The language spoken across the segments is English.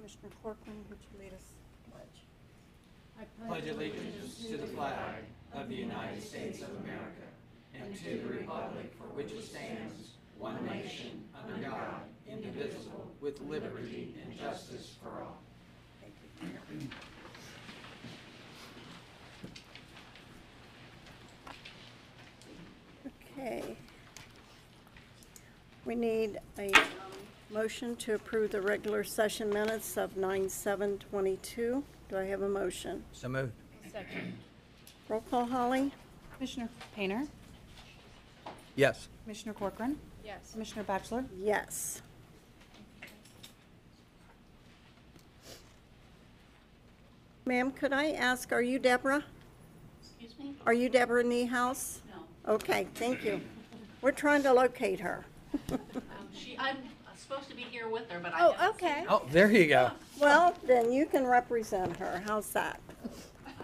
Commissioner Corcoran, would you lead us in the pledge? pledge allegiance to the flag of the United States of America and to the republic for which it stands, one nation, under God, indivisible, with liberty and justice for all. Thank you. Okay. We need a motion to approve the regular session minutes of 9/7/22. Do I have a motion? So moved. Second. Roll call, Holly? Commissioner Painter, Yes. Commissioner Corcoran, Yes. Commissioner Batchelor, Yes. Ma'am, could I ask, are you Deborah? Excuse me? Are you Deborah Niehaus? No. Okay, thank you. We're trying to locate her. Um, she, I'm supposed to be here with her, but I Oh, haven't seen okay. her. Oh, there you go. Well, then you can represent her. How's that?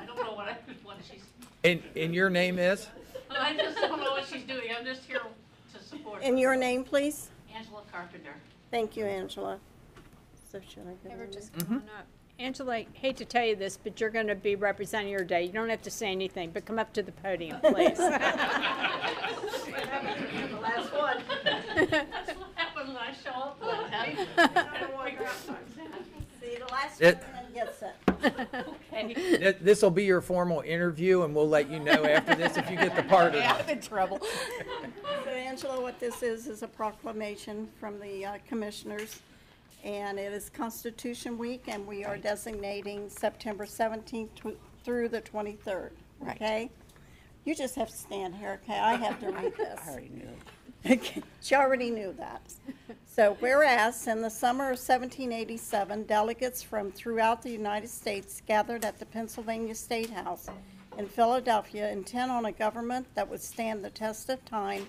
I don't know what I, what she's, And, and your name is? I just don't know what she's doing. I'm just here to support And her. your name, please? Angela Carpenter. Thank you, Angela. So should I get Have her her just name? come on up. Angela, I hate to tell you this, but you're going to be representing your day. You don't have to say anything, but come up to the podium, please. The last one. That's what happens when I show up like that. See, the last It- one gets it. Okay. This will be your formal interview, and we'll let you know after this if you get the part or not. in trouble. So Angela, what this is, is a proclamation from the uh, commissioners. And it is Constitution Week, and we are designating September 17th tw- through the 23rd, okay? You just have to stand here, okay? I have to read this. I already knew. She already knew that. So whereas in the summer of 1787, delegates from throughout the United States gathered at the Pennsylvania State House in Philadelphia intent on a government that would stand the test of time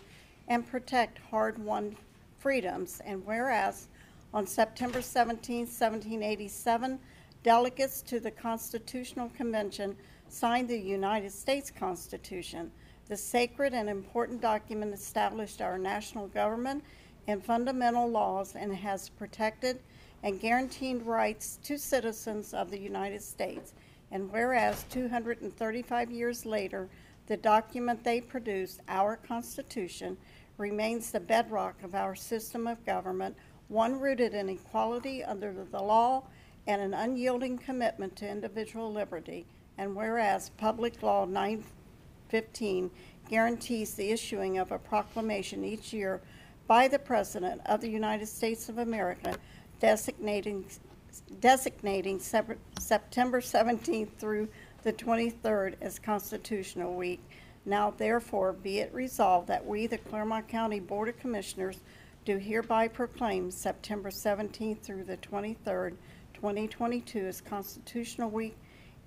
and protect hard-won freedoms. And whereas on September 17, 1787, delegates to the Constitutional Convention signed the United States Constitution. The sacred and important document established our national government and fundamental laws and has protected and guaranteed rights to citizens of the United States. And whereas 235 years later, the document they produced, our Constitution, remains the bedrock of our system of government, one rooted in equality under the law and an unyielding commitment to individual liberty. And whereas Public Law 915 guarantees the issuing of a proclamation each year by the President of the United States of America designating, designating Sep- September 17th through the 23rd as Constitutional Week. Now therefore be it resolved that we, the Clermont County Board of Commissioners, do hereby proclaim September 17th through the 23rd, 2022 as Constitutional Week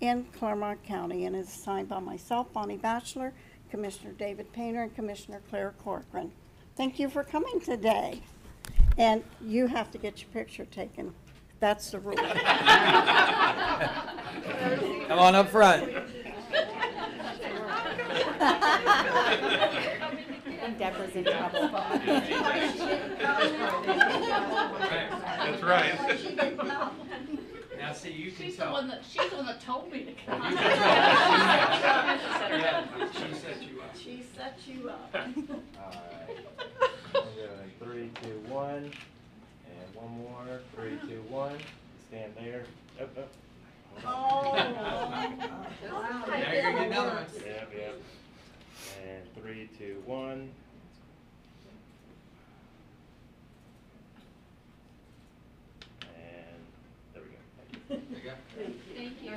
in Clermont County, and is signed by myself, Bonnie Batchelor, Commissioner David Painter, and Commissioner Claire Corcoran. Thank you for coming today. And you have to get your picture taken. That's the rule. Come on up front. Deborah's in trouble. That's right. Now, you can She's the one that, she's the one that told me to come. You. Yeah, she set you up. She set you up. All right. Three, two, one. and one more, three, two, one, stand there, up, up. Oh. Now you're gonna get another one. Yep, yep. And three, two, one. We you go. Thank you.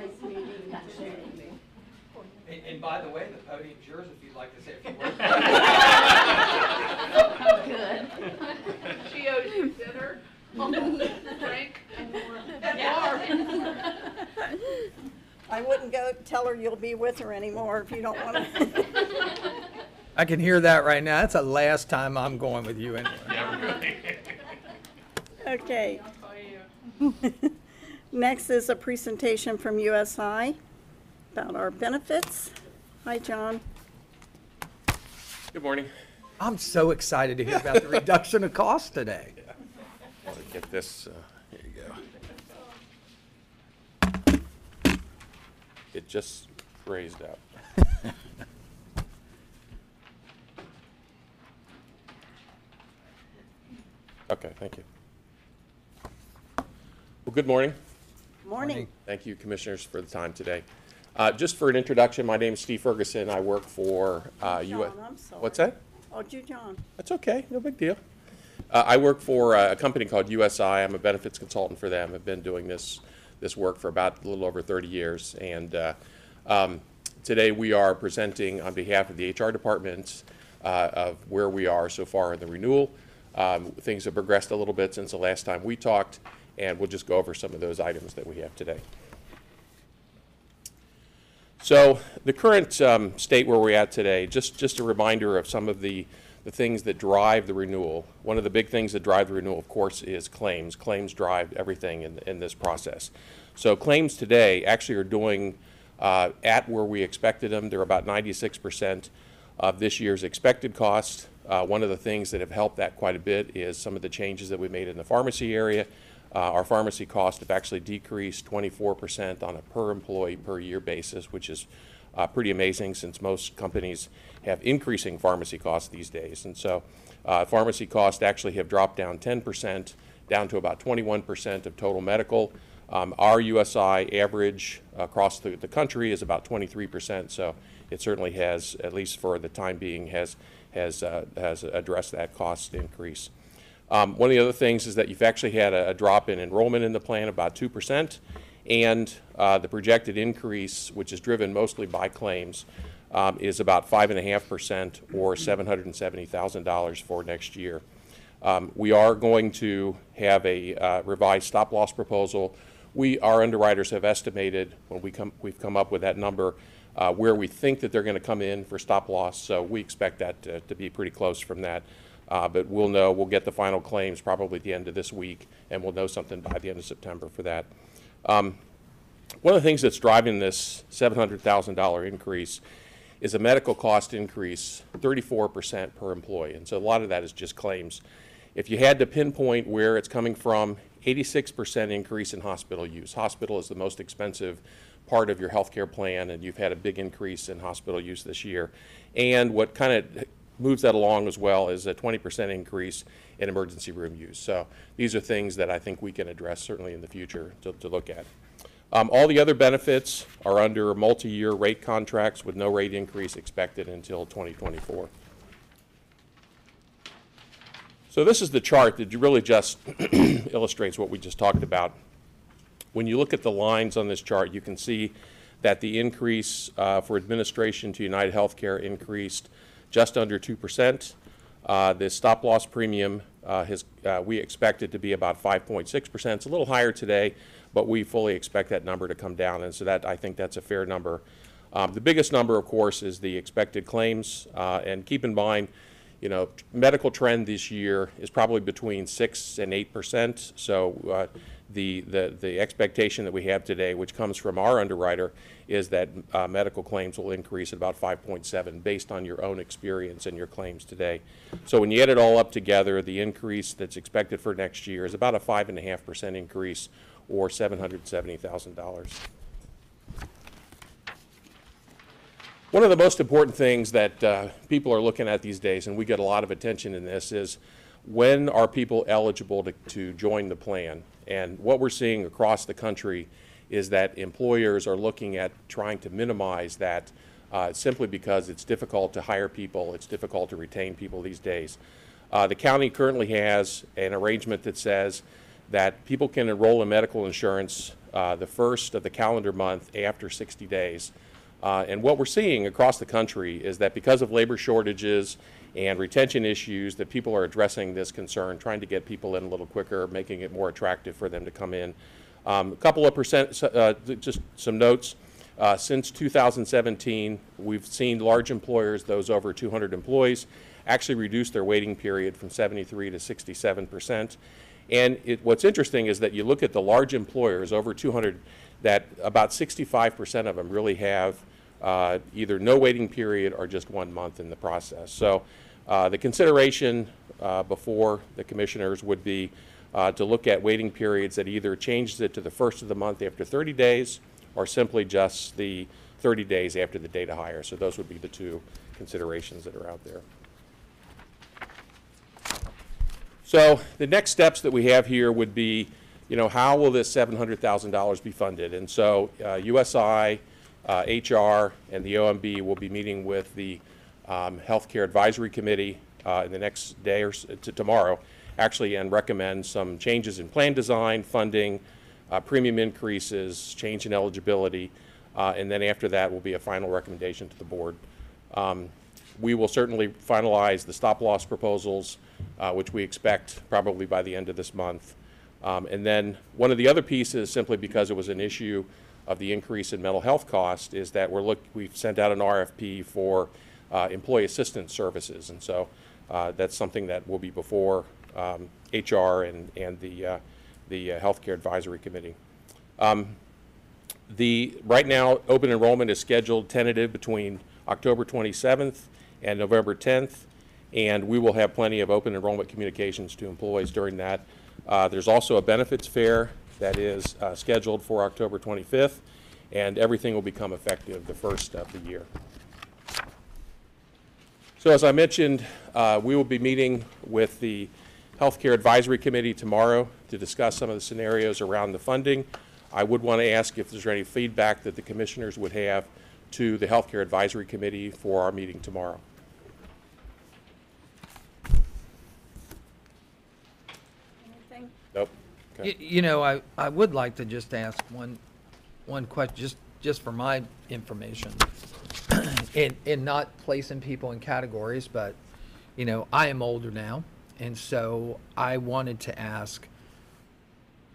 And, and by the way, the podium's yours if you'd like to say a few words. Good. She owes you dinner, drink, and more. I wouldn't go tell her you'll be with her anymore if you don't want to. I can hear that right now. That's the last time I'm going with you anyway. Okay. I'll tell you. Next is a presentation from USI about our benefits. Hi, John. Good morning. I'm so excited to hear about the reduction of cost today. Want to get this, uh, here you go. it just raised up. Okay, thank you. Well, good morning. Morning. Thank you, Commissioners, for the time today. Uh, Just for an introduction, my name is Steve Ferguson. I work for uh, U.S. John, I'm sorry. What's that? Oh, John. That's okay, no big deal. Uh, I work for uh, a company called USI. I'm a benefits consultant for them. I've been doing this, this work for about a little over 30 years. And uh, um, today we are presenting on behalf of the HR department uh, of where we are so far in the renewal. Um, Things have progressed a little bit since the last time we talked, and we'll just go over some of those items that we have today. So the current um, state where we're at today, just, just a reminder of some of the, the things that drive the renewal. One of the big things that drive the renewal, of course, is claims. Claims drive everything in, in this process. So claims today actually are doing uh, at where we expected them. They're about 96% of this year's expected cost. Uh, One of the things that have helped that quite a bit is some of the changes that we made in the pharmacy area. Uh, Our pharmacy costs have actually decreased 24% on a per employee per year basis, which is uh, pretty amazing since most companies have increasing pharmacy costs these days. And so uh, pharmacy costs actually have dropped down 10%, down to about 21% of total medical. Um, Our USI average across the, the country is about 23%, so it certainly has, at least for the time being, has, has, uh, has addressed that cost increase. Um, One of the other things is that you've actually had a a drop in enrollment in the plan, about 2%, and uh, the projected increase, which is driven mostly by claims, um, is about 5.5% or $770,000 for next year. Um, We are going to have a uh, revised stop-loss proposal. We, our underwriters have estimated, when we come, we've come up with that number, uh, where we think that they're going to come in for stop-loss, so we expect that to to be pretty close from that. Uh, But we'll know, we'll get the final claims probably at the end of this week, and we'll know something by the end of September for that. Um, One of the things that's driving this $700,000 increase is a medical cost increase, 34% per employee. And so a lot of that is just claims. If you had to pinpoint where it's coming from, 86% increase in hospital use. Hospital is the most expensive part of your healthcare plan, and you've had a big increase in hospital use this year. And what kind of moves that along as well is a 20% increase in emergency room use. So these are things that I think we can address certainly in the future to, to look at. Um, all the other benefits are under multi-year rate contracts with no rate increase expected until 2024. So this is the chart that really just illustrates what we just talked about. When you look at the lines on this chart, you can see that the increase uh, for administration to United Healthcare increased just under 2%. Uh, The stop-loss premium uh, has, uh, we expect it to be about 5.6%. It's a little higher today, but we fully expect that number to come down, and so that, I think that's a fair number. Um, The biggest number, of course, is the expected claims, uh, and keep in mind, you know, medical trend this year is probably between 6 and 8%, so uh, the, the, the expectation that we have today, which comes from our underwriter, is that uh, medical claims will increase at about 5.7 based on your own experience and your claims today. So when you add it all up together, the increase that's expected for next year is about a 5.5% increase or $770,000. One of the most important things that uh, people are looking at these days, and we get a lot of attention in this, is when are people eligible to, to join the plan? And what we're seeing across the country is that employers are looking at trying to minimize that uh, simply because it's difficult to hire people, it's difficult to retain people these days. Uh, the county currently has an arrangement that says that people can enroll in medical insurance uh, the first of the calendar month after 60 days. Uh, and what we're seeing across the country is that because of labor shortages and retention issues, that people are addressing this concern, trying to get people in a little quicker, making it more attractive for them to come in. Um, a couple of percent, uh, just some notes. Uh, since 2017, we've seen large employers, those over 200 employees, actually reduce their waiting period from 73 to 67 percent. And it, what's interesting is that you look at the large employers, over 200, that about 65 percent of them really have uh, either no waiting period or just one month in the process. So uh, the consideration uh, before the commissioners would be uh, to look at waiting periods that either changes it to the first of the month after 30 days or simply just the 30 days after the date of hire. So those would be the two considerations that are out there. So the next steps that we have here would be, you know, how will this $700,000 be funded? And so uh, USI, uh, HR, and the OMB will be meeting with the um, Healthcare Advisory Committee uh, in the next day or to tomorrow, actually, and recommend some changes in plan design, funding, uh, premium increases, change in eligibility, uh, and then after that will be a final recommendation to the board. Um, We will certainly finalize the stop-loss proposals, uh, which we expect probably by the end of this month. Um, And then, one of the other pieces, simply because it was an issue of the increase in mental health cost, is that we're look, we've sent out an RFP for uh, employee assistance services. And so uh, that's something that will be before um, HR and, and the, uh, the uh, Healthcare Advisory Committee. The, right now, open enrollment is scheduled tentative between October 27th and November 10th, and we will have plenty of open enrollment communications to employees during that. Uh, There's also a benefits fair that is uh, scheduled for October 25th, and everything will become effective the first of the year. So as I mentioned, uh, we will be meeting with the Healthcare Advisory Committee tomorrow to discuss some of the scenarios around the funding. I would want to ask if there's any feedback that the commissioners would have to the Healthcare Advisory Committee for our meeting tomorrow. Anything? Nope? You, you know, I, I would like to just ask one, one question, just, just for my information. In, in not placing people in categories, but, you know, I am older now, and so I wanted to ask,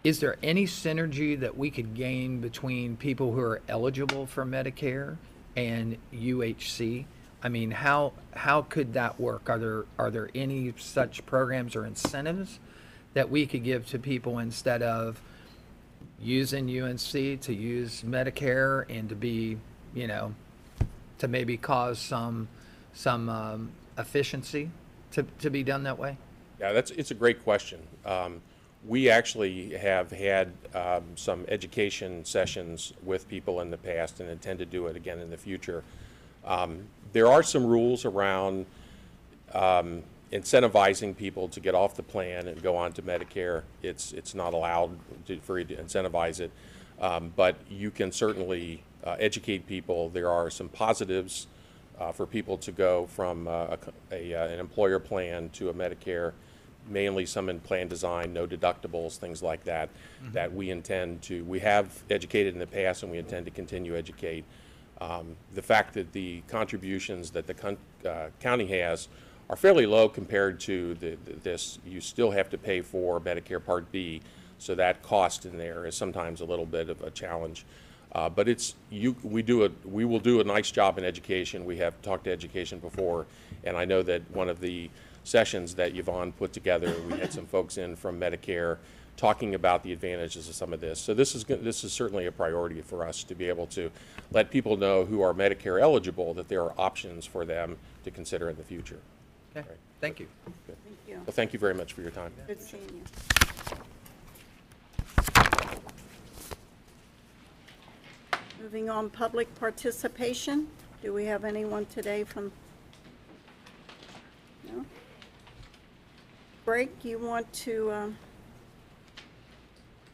is there any synergy that we could gain between people who are eligible for Medicare and UHC? I mean, how, how could that work? Are there, are there any such programs or incentives that we could give to people instead of using UHC to use Medicare and to be, you know, to maybe cause some, some um, efficiency to, to be done that way? Yeah, that's, it's a great question. Um, We actually have had um, some education sessions with people in the past and intend to do it again in the future. Um, There are some rules around um, incentivizing people to get off the plan and go on to Medicare. It's, it's not allowed to, for you to incentivize it. Um, But you can certainly uh, educate people. There are some positives uh, for people to go from uh, a a, uh, an employer plan to a Medicare, mainly some in plan design, no deductibles, things like that, that we intend to, we have educated in the past and we intend to continue to educate. Um, The fact that the contributions that the coun- uh, county has are fairly low compared to the, the- this, you still have to pay for Medicare Part B, so that cost in there is sometimes a little bit of a challenge. Uh, But it's, you, we do a, we will do a nice job in education. We have talked to education before, and I know that one of the sessions that Yvonne put together, we had some folks in from Medicare talking about the advantages of some of this. So this is, this is certainly a priority for us to be able to let people know who are Medicare eligible, that there are options for them to consider in the future. Okay, Right. thank you. Thank you. Well, thank you very much for your time. Good seeing you. Moving on, public participation. Do we have anyone today from? No? Greg, you want to, um,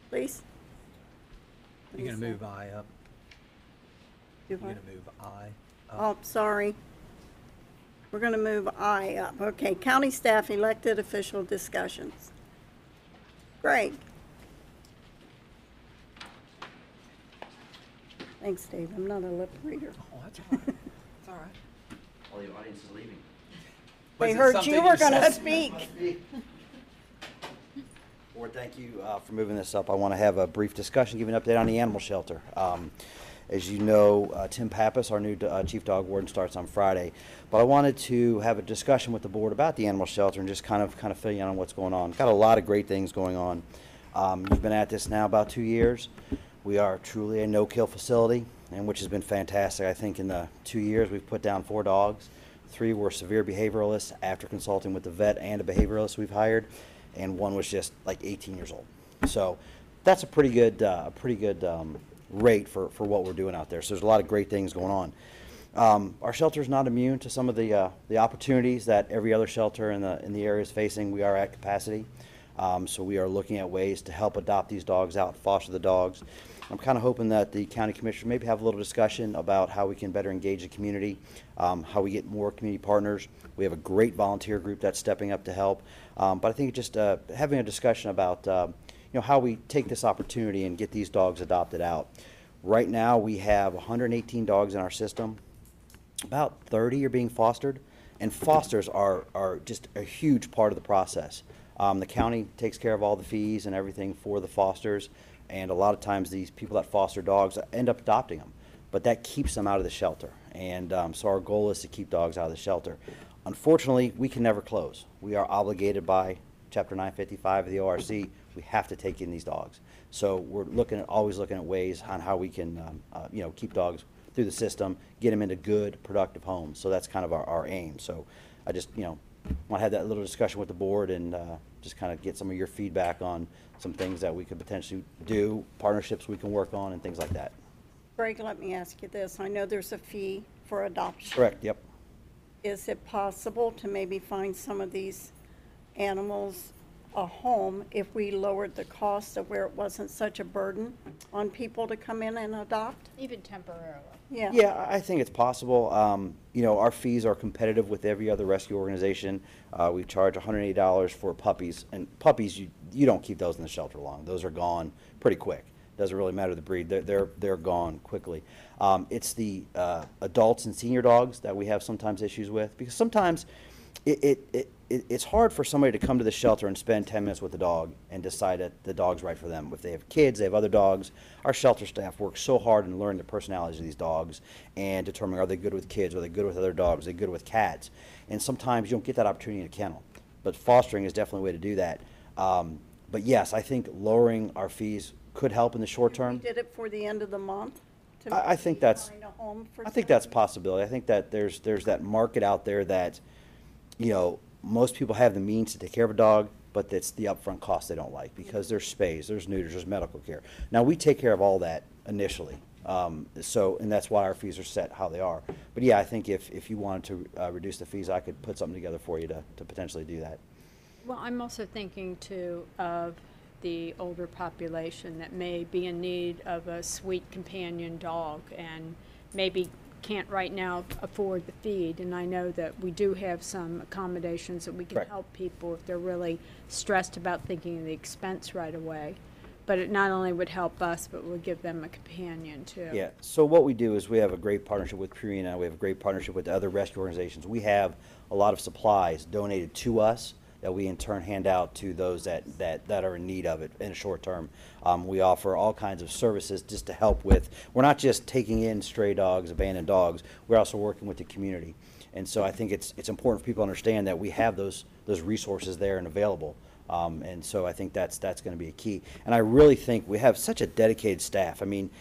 please? You're gonna move I up. Do You're what? gonna move I Oh, sorry. We're going to move I up. Okay, county staff elected official discussions. Great. Thanks, Dave. I'm not a lip reader. Oh, that's all right. That's all right. While the audience is leaving. They Was it heard something you were you going to said? speak. Board, thank you uh, for moving this up. I want to have a brief discussion, give an update on the animal shelter. Um, As you know, uh, Tim Pappas, our new uh, chief dog warden, starts on Friday. But I wanted to have a discussion with the board about the animal shelter and just kind of, kind of fill you in on what's going on. Got a lot of great things going on. Um, You've been at this now about two years. We are truly a no-kill facility, and which has been fantastic. I think in the two years, we've put down four dogs. Three were severe behavioralists after consulting with the vet and a behavioralist we've hired, and one was just like 18 years old. So that's a pretty good, uh, a pretty good um, rate for, for what we're doing out there. So there's a lot of great things going on. Um, our shelter is not immune to some of the, uh, the opportunities that every other shelter in the, in the area is facing. We are at capacity. Um, so we are looking at ways to help adopt these dogs out, foster the dogs. I'm kind of hoping that the county commissioner maybe have a little discussion about how we can better engage the community, um, how we get more community partners. We have a great volunteer group that's stepping up to help. Um, but I think just uh, having a discussion about uh, know how we take this opportunity and get these dogs adopted out. Right now, we have 118 dogs in our system about 30 are being fostered, and fosters are, are just a huge part of the process. Um, the county takes care of all the fees and everything for the fosters, and a lot of times these people that foster dogs end up adopting them, but that keeps them out of the shelter. And um, so our goal is to keep dogs out of the shelter. Unfortunately, we can never close. We are obligated by Chapter 955 of the ORC. We have to take in these dogs. So we're looking at always looking at ways on how we can, um, uh, you know, keep dogs through the system, get them into good, productive homes. So that's kind of our, our aim. So I just, you know, want to have that little discussion with the board and uh, just kind of get some of your feedback on some things that we could potentially do, partnerships we can work on, and things like that. Greg, let me ask you this. I know there's a fee for adoption. Correct, yep. Is it possible to maybe find some of these animals a home if we lowered the cost of where it wasn't such a burden on people to come in and adopt? Even temporarily. Yeah. Yeah, I I think it's possible. Um, you know, our fees are competitive with every other rescue organization. Uh, we charge $180 for puppies, and puppies, you, you don't keep those in the shelter long. Those are gone pretty quick. Doesn't really matter the breed, they're, they're, they're gone quickly. Um, it's the uh, adults and senior dogs that we have sometimes issues with, because sometimes it, it, it, it- it's hard for somebody to come to the shelter and spend 10 minutes with the dog and decide that the dog's right for them. If they have kids, they have other dogs. Our shelter staff works so hard in learning the personalities of these dogs and determining are they good with kids, are they good with other dogs, are they good with cats. And sometimes you don't get that opportunity in a kennel. But fostering is definitely a way to do that. Um, but yes, I think lowering our fees could help in the short term. did it for the end of the month? to I- I think maybe that's- Find a home for I think that's a somebody? possibility. I think that there's, there's that market out there that, you know, most people have the means to take care of a dog, but it's the upfront cost they don't like because there's spays, there's neuters, there's medical care. Now, we take care of all that initially. Um, so, and that's why our fees are set how they are. But yeah, I think if, if you wanted to, uh, reduce the fees, I could put something together for you to, to potentially do that. Well, I'm also thinking too of the older population that may be in need of a sweet companion dog and maybe can't right now afford the feed. And I know that we do have some accommodations that we can Correct. help people if they're really stressed about thinking of the expense right away. But it not only would help us, but would give them a companion too. Yeah, so what we do is we have a great partnership with Purina, we have a great partnership with other rescue organizations. We have a lot of supplies donated to us that we in turn hand out to those that, that, that are in need of it in a short term. Um, we offer all kinds of services just to help with, we're not just taking in stray dogs, abandoned dogs, we're also working with the community. And so I think it's, it's important for people to understand that we have those, those resources there and available. Um, and so I think that's, that's gonna be a key. And I really think we have such a dedicated staff. I mean,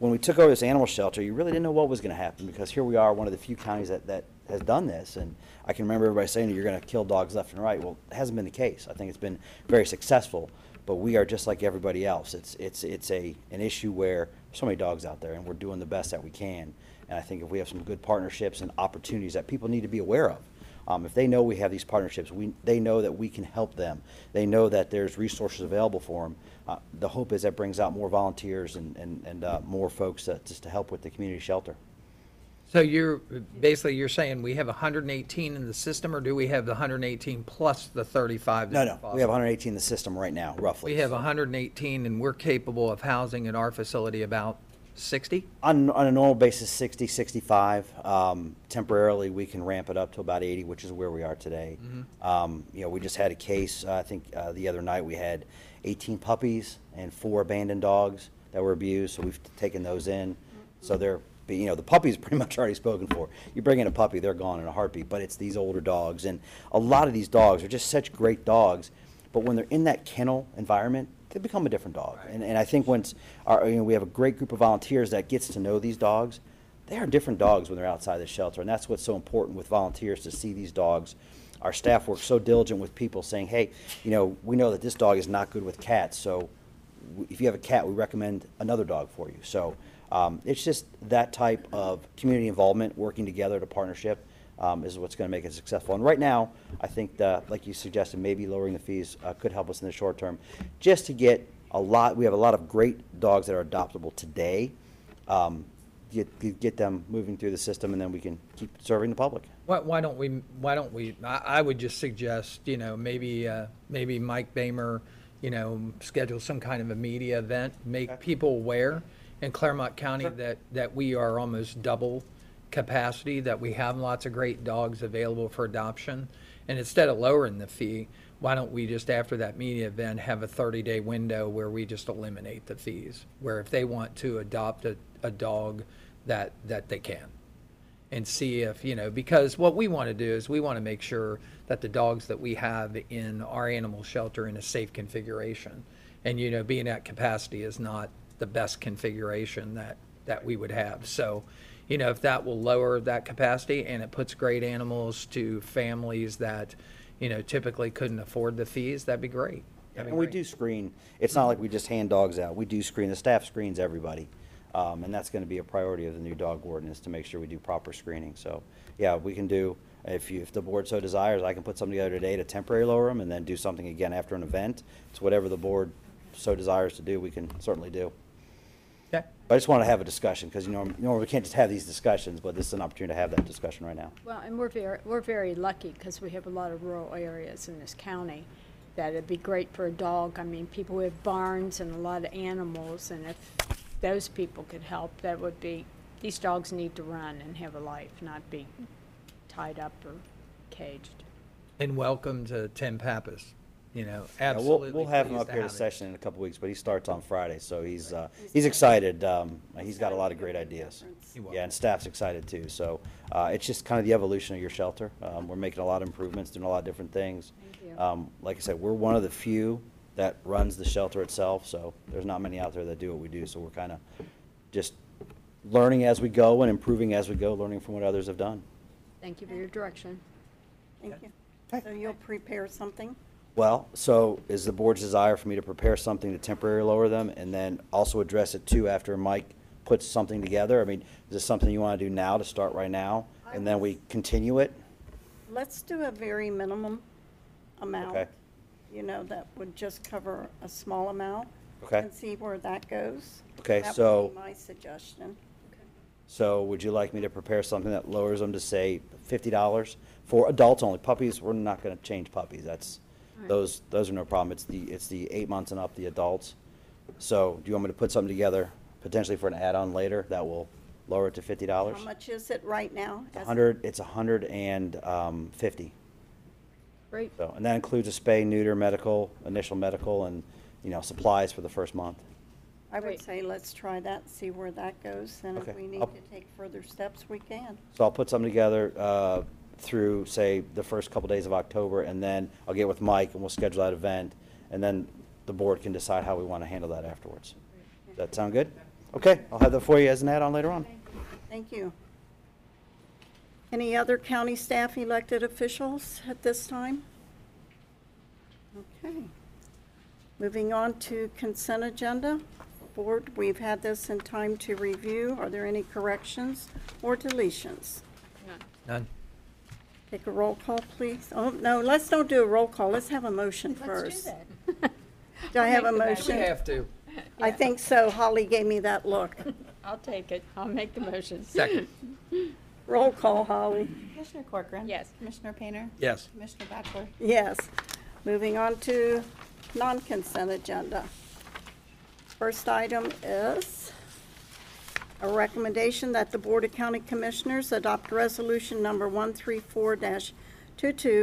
when we took over this animal shelter, you really didn't know what was going to happen because here we are, one of the few counties that, that has done this. And I can remember everybody saying you're going to kill dogs left and right. Well, it hasn't been the case. I think it's been very successful, but we are just like everybody else. It's, it's, it's a, an issue where so many dogs out there and we're doing the best that we can. And I think if we have some good partnerships and opportunities that people need to be aware of, um, if they know we have these partnerships, we, they know that we can help them. They know that there's resources available for them. Uh, the hope is that brings out more volunteers and, and, and uh, more folks uh, just to help with the community shelter. So you're, basically, you're saying we have 118 in the system, or do we have the 118 plus the 35? No, no, we have 118 in the system right now, roughly. We have 118, and we're capable of housing at our facility about 60? On, on a normal basis, 60, 65. Um, temporarily, we can ramp it up to about 80, which is where we are today. Um, you know, we just had a case, uh, I think, uh, the other night, we had 18 puppies and four abandoned dogs that were abused, so we've taken those in. So they're, but, you know, the puppy's pretty much already spoken for. You bring in a puppy, they're gone in a heartbeat, but it's these older dogs. And a lot of these dogs are just such great dogs, but when they're in that kennel environment, they become a different dog. And, and I think once, our, you know, we have a great group of volunteers that gets to know these dogs, they are different dogs when they're outside the shelter. And that's what's so important with volunteers to see these dogs. Our staff works so diligent with people saying, hey, you know, we know that this dog is not good with cats, so w- if you have a cat, we recommend another dog for you. So um, it's just that type of community involvement, working together to partnership um, is what's going to make it successful. And right now, I think that, like you suggested, maybe lowering the fees uh, could help us in the short term, just to get a lot. We have a lot of great dogs that are adoptable today. Um, get get- get them moving through the system, and then we can keep serving the public. Why, why don't we, why don't we, I, I would just suggest, you know, maybe, uh, maybe Mike Bamer, you know, schedule some kind of a media event, make people aware in Clermont County that, that we are almost double capacity, that we have lots of great dogs available for adoption. And instead of lowering the fee, why don't we just, after that media event, have a thirty-day window where we just eliminate the fees? Where if they want to adopt a, a dog, that, that they can and see if, you know, because what we want to do is we want to make sure that the dogs that we have in our animal shelter in a safe configuration. And, you know, being at capacity is not the best configuration that, that we would have. So, you know, if that will lower that capacity and it puts great animals to families that, you know, typically couldn't afford the fees, that'd be great. That'd be And we great. do screen, it's not like we just hand dogs out, we do screen, the staff screens everybody. Um, and that's gonna be a priority of the new dog warden, is to make sure we do proper screening, so, yeah, we can do, if you, if the board so desires, I can put something together today to temporarily lower them, and then do something again after an event. It's whatever the board so desires to do, we can certainly do. Okay. But I just wanna have a discussion, cause you know, you know, we can't just have these discussions, but this is an opportunity to have that discussion right now. Well, and we're very, we're very lucky because we have a lot of rural areas in this county that it'd be great for a dog. I mean, people have barns and a lot of animals, and if those people could help, that would be, these dogs need to run and have a life, not be tied up or caged. And welcome to Tim Pappas, you know, Yeah. We'll, we'll have him pleased up to here to have it. session in a couple weeks, but he starts on Friday, so he's, uh, he's excited. Um, he's got a lot of great ideas. He will. Yeah, and staff's excited too, so, uh, it's just kind of the evolution of your shelter. Um, we're making a lot of improvements, doing a lot of different things. Thank you. Um, like I said, we're one of the few that runs the shelter itself, so there's not many out there that do what we do, so we're kind of just learning as we go and improving as we go, learning from what others have done. Thank you for your direction. Thank you. So you'll prepare something? Well, so is the board's desire for me to prepare something to temporarily lower them and then also address it too after Mike puts something together? I mean, is this something you want to do now to start right now? And then we continue it? Let's do a very minimum amount. Okay. You know, that would just cover a small amount. Okay. And see where that goes. Okay, That so- would be my suggestion. So would you like me to prepare something that lowers them to say fifty dollars for adults only? Puppies, we're not gonna change puppies. That's, Right. Those, those are no problem. It's the, it's the eight months and up, the adults. So do you want me to put something together potentially for an add-on later that will lower it to fifty dollars? How much is it right now? It's a As- hundred, it's a hundred and, um, fifty. Great. So, and that includes a spay, neuter, medical, initial medical, and, you know, supplies for the first month. I would Great. say let's try that, see where that goes, and if Okay. we need I'll- to take further steps, we can. So I'll put something together, uh, through, say, the first couple days of October, and then I'll get with Mike and we'll schedule that event, and then the board can decide how we want to handle that afterwards. Does that sound good? Okay, I'll have that for you as an add-on later on. Thank you. Any other county staff elected officials at this time? Okay. Moving on to consent agenda. Board, we've had this in time to review. Are there any corrections or deletions? None. Take a roll call, please. Oh, no, let's don't do a roll call. Let's have a motion first. Let's do that. Do I have a I'll make We motion? have to. I think so. Holly gave me that look. I'll take it. I'll make the motion. Second. Roll call, Holly. Commissioner Corcoran. Yes. Commissioner Painter. Yes. Commissioner Batchelor. Yes. Moving on to non-consent agenda. First item is a recommendation that the Board of County Commissioners adopt resolution number 134-22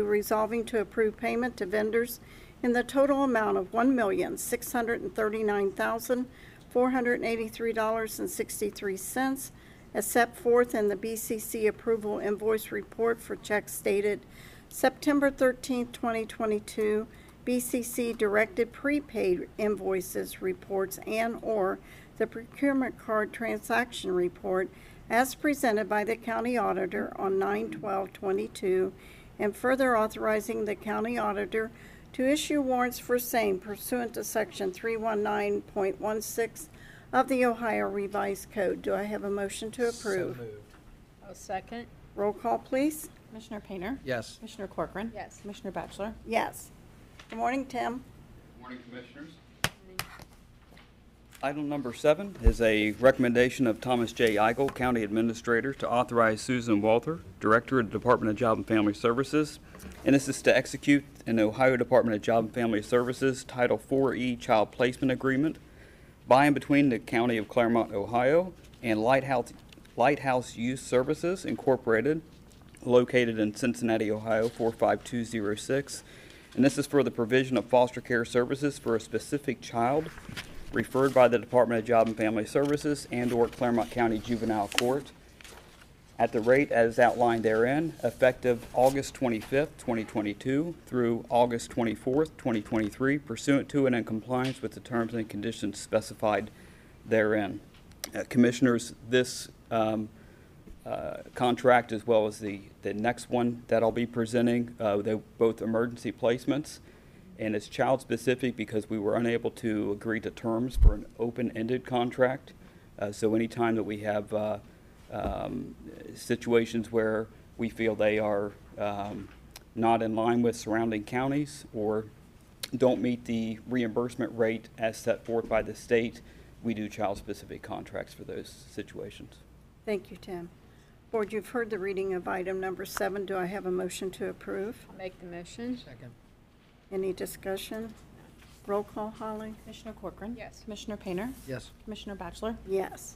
resolving to approve payment to vendors in the total amount of $1,639,483.63 as set forth in the BCC approval invoice report for checks dated September 13th, 2022, BCC directed prepaid invoices reports and/or the procurement card transaction report as presented by the county auditor on 9/12/22, and further authorizing the county auditor to issue warrants for same pursuant to Section 319.16 of the Ohio Revised Code. Do I have a motion to So approve? moved. I'll second. Roll call, please. Commissioner Painter? Yes. Commissioner Corcoran? Yes. Commissioner Batchelor? Yes. Good morning, Tim. Good morning, Commissioners. Item number seven is a recommendation of Thomas J. Eigel, County Administrator, to authorize Susan Walther, Director of the Department of Job and Family Services, and this is to execute an Ohio Department of Job and Family Services Title IV-E Child Placement Agreement by and between the County of Clermont, Ohio, and Lighthouse, Lighthouse Youth Services Incorporated, located in Cincinnati, Ohio, 45206. And this is for the provision of foster care services for a specific child referred by the Department of Job and Family Services and/or Clermont County Juvenile Court at the rate as outlined therein, effective August 25th, 2022 through August 24th, 2023, pursuant to and in compliance with the terms and conditions specified therein. Uh, Commissioners, this um, uh, contract as well as the, the next one that I'll be presenting, uh, they're both emergency placements. And it's child-specific because we were unable to agree to terms for an open-ended contract. Uh, So anytime that we have uh, um, situations where we feel they are um, not in line with surrounding counties or don't meet the reimbursement rate as set forth by the state, we do child-specific contracts for those situations. Thank you, Tim. Board, you've heard the reading of item number seven. Do I have a motion to approve? I'll make the motion. Second. Any discussion? Roll call, Holly? Commissioner Corcoran? Yes. Commissioner Painter? Yes. Commissioner Batchelor? Yes.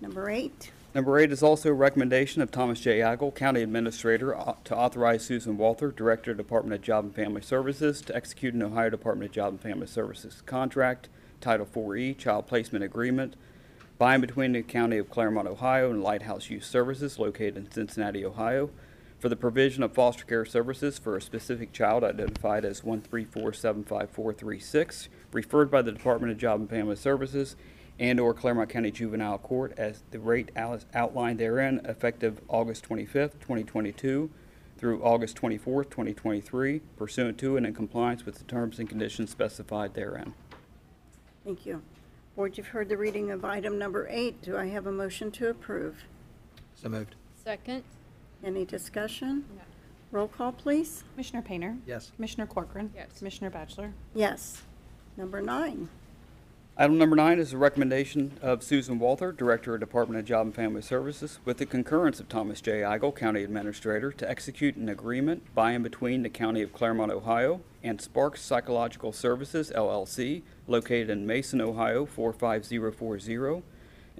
Number eight, Number eight is also a recommendation of Thomas J. Eigel, County Administrator, au- to authorize Susan Walther, Director, Department of Job and Family Services, to execute an Ohio Department of Job and Family Services contract, Title IV-E, Child Placement Agreement, by and between the County of Clermont, Ohio, and Lighthouse Youth Services, located in Cincinnati, Ohio, for the provision of foster care services for a specific child identified as 1347546, referred by the Department of Job and Family Services and/or Clermont County Juvenile Court as the rate out- outlined therein, effective August 25th, 2022 through August 24th, 2023, pursuant to and in compliance with the terms and conditions specified therein. thank you. Board, you've heard the reading of item number eight. Do I have a motion to approve? So moved. Second. Any discussion? No. Roll call, please. Commissioner Painter? Yes. Commissioner Corcoran? Yes. Commissioner Batchelor? Yes. Number nine, Item number nine is a recommendation of Susan Walther, Director of Department of Job and Family Services, with the concurrence of Thomas J. Eigel, County Administrator, to execute an agreement by and between the County of Clermont, Ohio, and Sparks Psychological Services LLC, located in Mason, Ohio, 45040.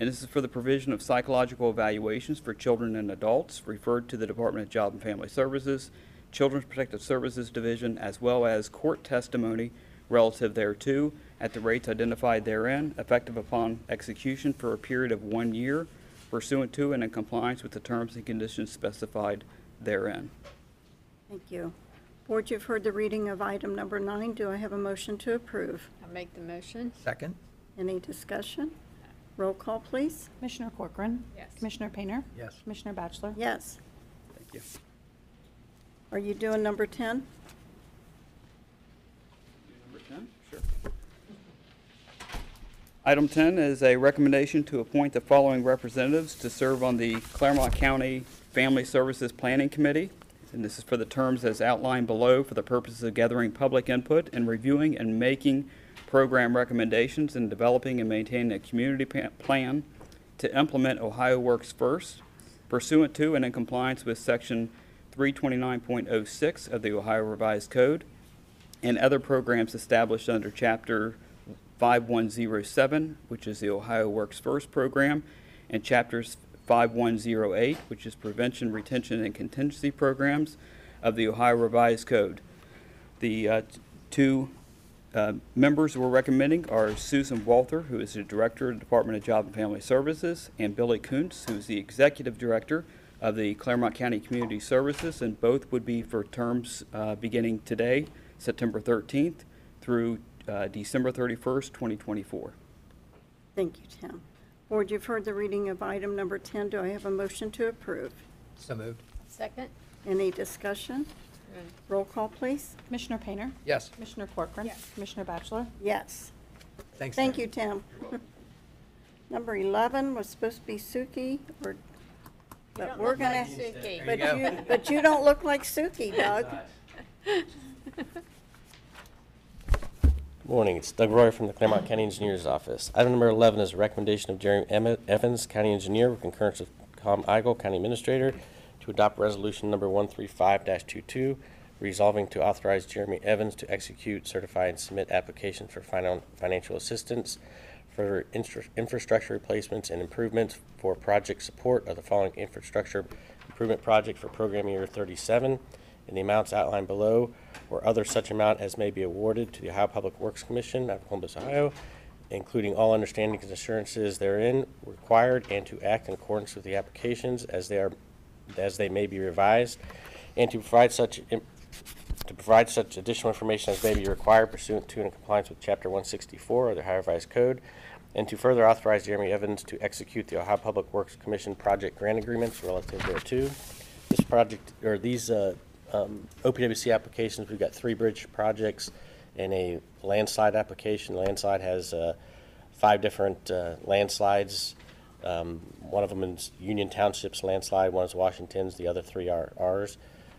And this is for the provision of psychological evaluations for children and adults, referred to the Department of Job and Family Services, Children's Protective Services Division, as well as court testimony relative thereto at the rates identified therein, effective upon execution for a period of one year pursuant to and in compliance with the terms and conditions specified therein. thank you. Board, you've heard the reading of item number nine. Do I have a motion to approve? I'll make the motion. Second. Any discussion? Roll call, please. Commissioner Corcoran? Yes. Commissioner Painter? Yes. Commissioner Batchelor? Yes. Thank you. Are you doing number 10? Number 10? Sure. Item 10 is a recommendation to appoint the following representatives to serve on the Clermont County Family Services Planning Committee. And this is for the terms as outlined below for the purposes of gathering public input and reviewing and making program recommendations and developing and maintaining a community plan to implement Ohio Works First pursuant to and in compliance with Section 329.06 of the Ohio Revised Code and other programs established under Chapter 5107, which is the Ohio Works First program, and Chapters 5108, which is Prevention, Retention, and Contingency Programs of the Ohio Revised Code. The uh, two uh, members we're recommending are Susan Walther, who is the Director of the Department of Job and Family Services, and Billy Kuntz, who is the Executive Director of the Clermont County Community Services, and both would be for terms uh, beginning today, September 13th, through uh, December 31st, 2024. Thank you, Tim. Board, you've heard the reading of item number 10. Do I have a motion to approve? So moved. Second. Any discussion? Roll call, please. Commissioner Painter? Yes. Commissioner Corcoran? Yes. Commissioner Batchelor? Yes. Thanks. Thank Tim. you, Tim. Number 11 was supposed to be Suki, or, but we're look like gonna. Suki. There you But go. you, but you don't look like Suki, Doug. Morning, it's Doug Roy from the Clermont County Engineers Office. Item number 11 is a recommendation of Jerry Emmett Evans, County Engineer, with concurrence of Tom Eigel, County Administrator, to adopt Resolution Number 135-22, resolving to authorize Jeremy Evans to execute, certify, and submit application for finan- financial assistance for infra- infrastructure replacements and improvements for project support of the following infrastructure improvement project for program year 37 in the amounts outlined below or other such amount as may be awarded to the Ohio Public Works Commission of Columbus, Ohio, including all understandings and assurances therein required, and to act in accordance with the applications as they are, as they may be revised, and to provide such, to provide such additional information as may be required pursuant to and in compliance with Chapter 164 of the Ohio Revised Code, and to further authorize Jeremy Evans to execute the Ohio Public Works Commission project grant agreements relative thereto. This project, or these uh, um, OPWC applications, we've got three bridge projects and a landslide application. Landslide has uh, five different uh, landslides. Um, One of them is Union Township's landslide, one is Washington's, the other three are ours.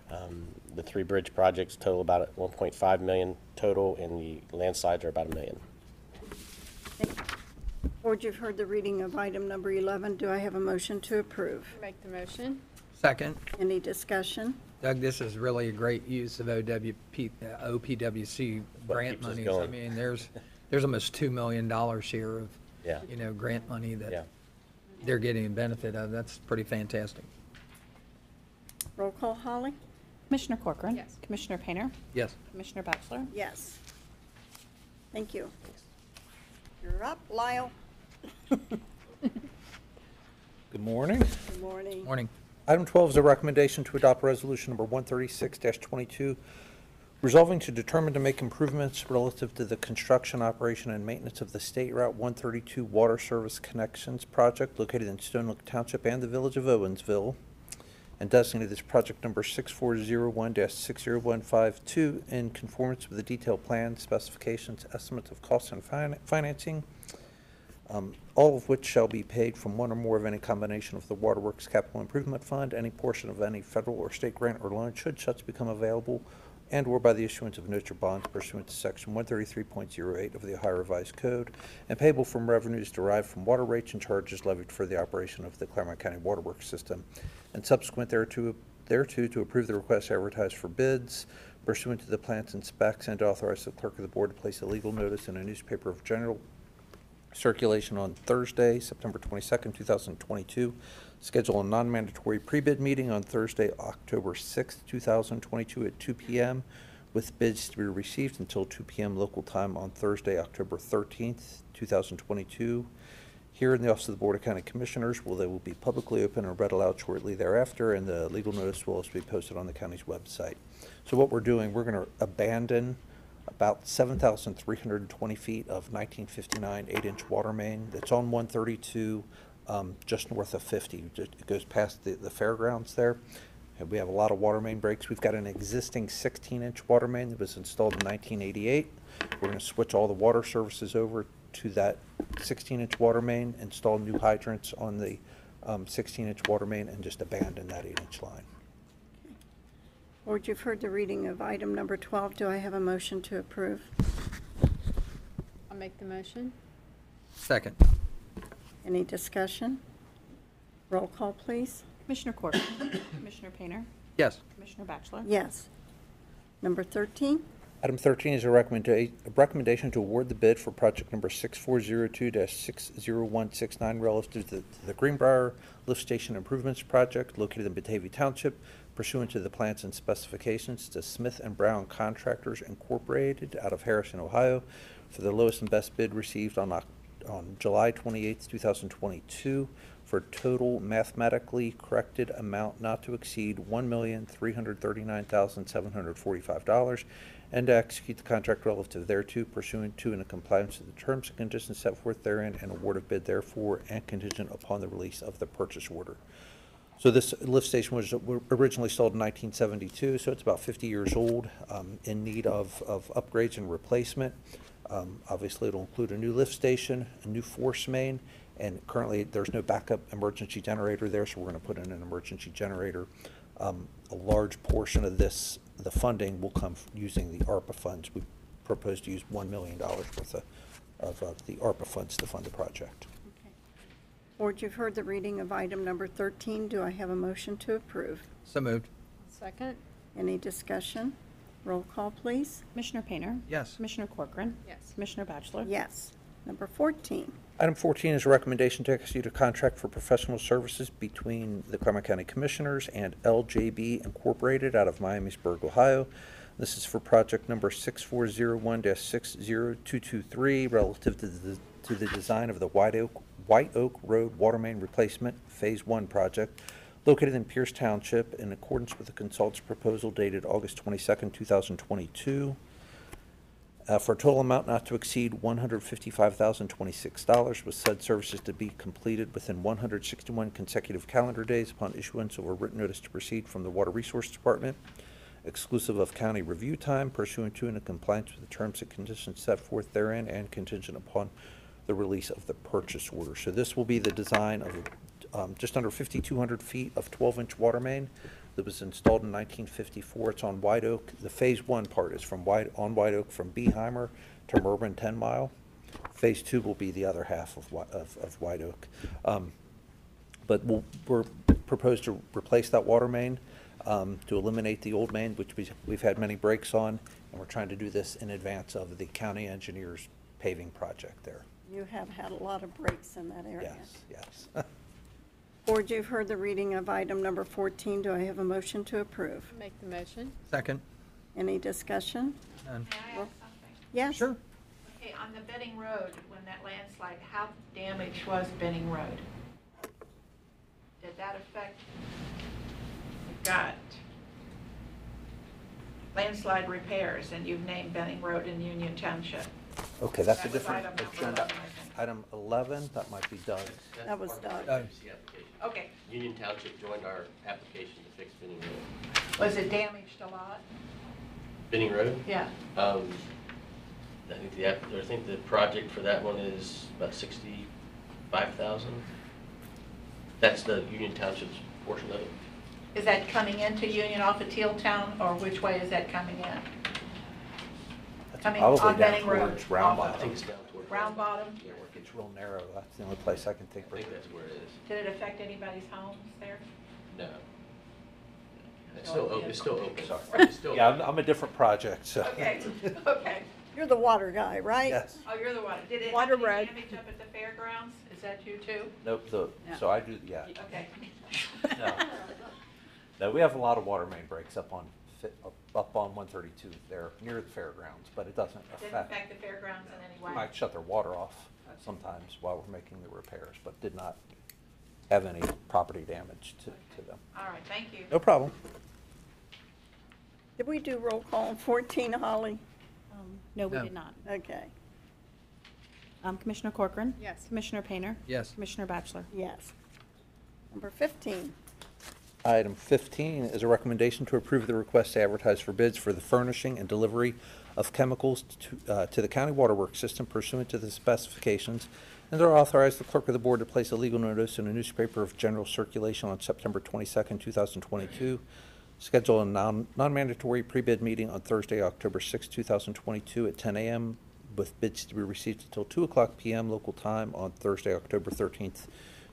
Um, The three bridge projects total about 1.5 million total, and the landslides are about a million. Board, you've heard the reading of item number 11. Do I have a motion to approve? Make the motion. Second. Any discussion? Doug, this is really a great use of OWP, uh, OPWC What grant keeps us monies. I going. mean, there's, there's almost $2 million here of, Yeah. you know, grant money Yeah. that they're getting a benefit of. That's pretty fantastic. Roll call, Holly? Commissioner Corcoran? Yes. Commissioner Painter? Yes. Commissioner Batchelor? Yes. Thank you. You're up, Lyle. Good morning. Good morning. Morning. Item 12 is a recommendation to adopt resolution number 136-22, resolving to determine to make improvements relative to the construction, operation, and maintenance of the State Route 132 Water Service Connections Project located in Stonelick Township and the Village of Owensville, and designate this project number 6401-60152 in conformance with the detailed plan, specifications, estimates of costs and fin- financing, um, all of which shall be paid from one or more of any combination of the Waterworks Capital Improvement Fund, any portion of any federal or state grant or loan should such become available, and/or by the issuance of notes or bonds pursuant to Section 133.08 of the Ohio Revised Code, and payable from revenues derived from water rates and charges levied for the operation of the Clermont County Waterworks System, and subsequent thereto, thereto to approve the request advertised for bids pursuant to the plans and specs, and authorize the clerk of the board to place a legal notice in a newspaper of general circulation on Thursday, September 22nd, 2022. Schedule a non-mandatory pre-bid meeting on Thursday, October 6th, 2022 at 2 PM with bids to be received until 2 PM local time on Thursday, October 13th, 2022. Here in the Office of the Board of County Commissioners, well, they will be publicly open and read aloud shortly thereafter, and the legal notice will also be posted on the county's website. So what we're doing, we're going to abandon about 7,320 feet of 1959 eight-inch water main that's on 132, um, just north of 50. It goes past the, the fairgrounds there. And we have a lot of water main breaks. We've got an existing 16-inch water main that was installed in 1988. We're going to switch all the water services over to that 16-inch water main, install new hydrants on the 16-inch water main, and just abandon that eight-inch line. Board, you've heard the reading of item number 12. Do I have a motion to approve? I'll make the motion. Second. Any discussion? Roll call, please. Commissioner Corcoran? Commissioner Painter? Yes. Commissioner Batchelor? Yes. Number 13? Item 13 is a recommenda- a recommendation to award the bid for project number 6402-60169 relative to the- to the Greenbrier Lift Station Improvements Project located in Batavia Township pursuant to the plans and specifications to Smith and Brown Contractors Incorporated out of Harrison, Ohio, for the lowest and best bid received on Oc- on July 28, 2022, for total mathematically corrected amount not to exceed $1,339,745, and to execute the contract relative thereto pursuant to and in compliance with the terms and conditions set forth therein, and award of bid therefore, and contingent upon the release of the purchase order. So this lift station was originally installed in 1972, so it's about 50 years old, um, in need of, of upgrades and replacement. Um, Obviously, it'll include a new lift station, a new force main, and currently, there's no backup emergency generator there, so we're going to put in an emergency generator. Um, A large portion of this, the funding will come f- using the ARPA funds. We propose to use $1 million worth of, of uh, the ARPA funds to fund the project. Okay. Board, you've heard the reading of item number 13. Do I have a motion to approve? So moved. Second? Any discussion? Roll call, please. Commissioner Painter? Yes. Commissioner Corcoran? Yes. Commissioner Batchelor? Yes. Number 14. Item 14 is a recommendation to execute a contract for professional services between the Clermont County Commissioners and LJB Incorporated out of Miamisburg, Ohio. This is for project number 6401-60223 relative to the, to the design of the White Oak, White Oak Road Water Main Replacement Phase 1 project located in Pierce Township in accordance with the consultant's proposal dated August 22nd, 2022 uh, for a total amount not to exceed $155,026, with said services to be completed within 161 consecutive calendar days upon issuance of a written notice to proceed from the Water Resources Department, exclusive of county review time pursuant to and in compliance with the terms and conditions set forth therein and contingent upon the release of the purchase order. So this will be the design of um, just under 5,200 feet of 12-inch water main that was installed in 1954. It's on White Oak. The Phase One part is from White, on White Oak from Beeheimer to Merwin 10 Mile. Phase Two will be the other half of, of of White Oak. Um, But we'll, we're proposed to replace that water main, um, to eliminate the old main, which we, we've had many breaks on, and we're trying to do this in advance of the county engineer's paving project there. You have had a lot of breaks in that area. Yes, yes. Board, you've heard the reading of item number 14. Do I have a motion to approve? Make the motion? Second. Any discussion? None. May I ask something? Yes? Sure. Okay, on the Benning Road, when that landslide, how damaged was Benning Road? Did that affect? You've got landslide repairs, and you've named Benning Road in Union Township. Okay, that's a That was different item number agenda. 11, I think. Item 11, that might be Doug. That was Doug. Doug. Okay, Union Township joined our application to fix Benning Road. was it damaged a lot? Benning Road? Yeah, Um, I think the, app- I think the project for that one is about sixty-five thousand. That's the Union Township's portion of it. is that coming into Union off of Tealtown, or which way is that coming in? That's Coming probably on down Benning Road, towards Round off of- I think Bottom. it's down toward. Round Bottom? Yeah, where- It's real narrow, that's the only place I can think I of. think that's where it is. Did it affect anybody's homes there? No. It's still, o- it's still open. Sorry. It's still Yeah, I'm, I'm a different project, so. Okay, okay. You're the water guy, right? Yes. Oh, you're the one. Did it have Water any road. damage up at the fairgrounds? Is that you too? Nope, the, Yeah. so I do, yeah. Okay. No. No, we have a lot of water main breaks up on, Fi- up- up on 132 there, near the fairgrounds, but it doesn't Didn't affect. affect the fairgrounds in any way? might shut their water off sometimes while we're making the repairs, but did not have any property damage to, to them. All right, thank you. No problem. Did we do roll call on 14, Holly? Um, No, we No. did not. Okay, Um, Commissioner Corcoran? Yes. Commissioner Painter? Yes. Commissioner Batchelor? yes. Number 15. Item 15 is a recommendation to approve the request to advertise for bids for the furnishing and delivery of chemicals to, uh, to the county waterworks system pursuant to the specifications, and are authorized the clerk of the board to place a legal notice in a newspaper of general circulation on September 22nd, 2022. Schedule a non- non-mandatory pre-bid meeting on Thursday, October 6th, 2022 at 10 a.m. with bids to be received until 2 o'clock p.m. local time on Thursday, October 13th,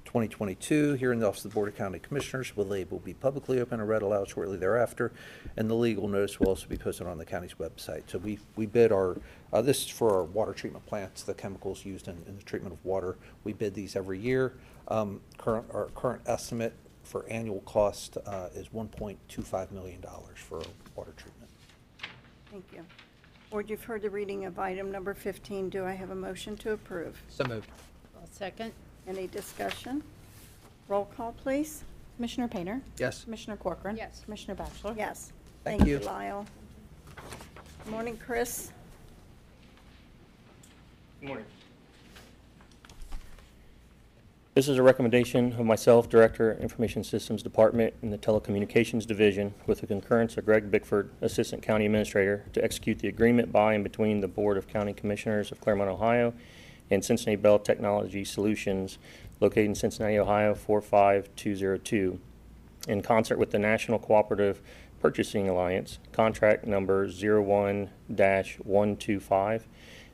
2022, here in the Office of the Board of County Commissioners. Will they will be publicly open and read aloud shortly thereafter, and the legal notice will also be posted on the county's website. So we, we bid our, uh, this is for our water treatment plants, the chemicals used in, in the treatment of water. We bid these every year. Um, Current, our current estimate for annual cost uh, is $1.25 million for water treatment. Thank you. Board, you've heard the reading of item number 15. Do I have a motion to approve? So moved. I'll second. Any discussion? Roll call, please. Commissioner Painter? Yes. Commissioner Corcoran? Yes. Commissioner Batchelor? Yes. Thank you. Lyle. Morning, Chris. Good morning. This is a recommendation of myself, Director, Information Systems Department in the Telecommunications Division, with the concurrence of Greg Bickford, Assistant County Administrator, to execute the agreement by and between the Board of County Commissioners of Clermont, Ohio, and Cincinnati Bell Technology Solutions, located in Cincinnati, Ohio, 45202, in concert with the National Cooperative Purchasing Alliance, contract number 01-125,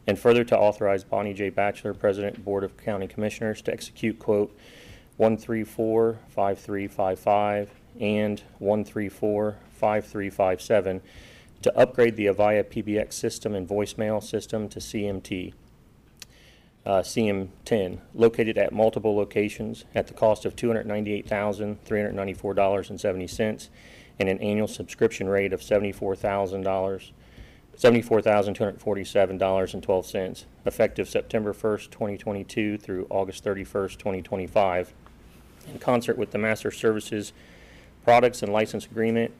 and further to authorize Bonnie J. Batchelor, President, Board of County Commissioners, to execute quote 1345355 and 1345357 to upgrade the Avaya PBX system and voicemail system to CMT uh, CM10, located at multiple locations at the cost of $298,394.70 and an annual subscription rate of $74,000, $74,247.12, effective September 1st, 2022 through August 31st, 2025, in concert with the Master Services Products and License Agreement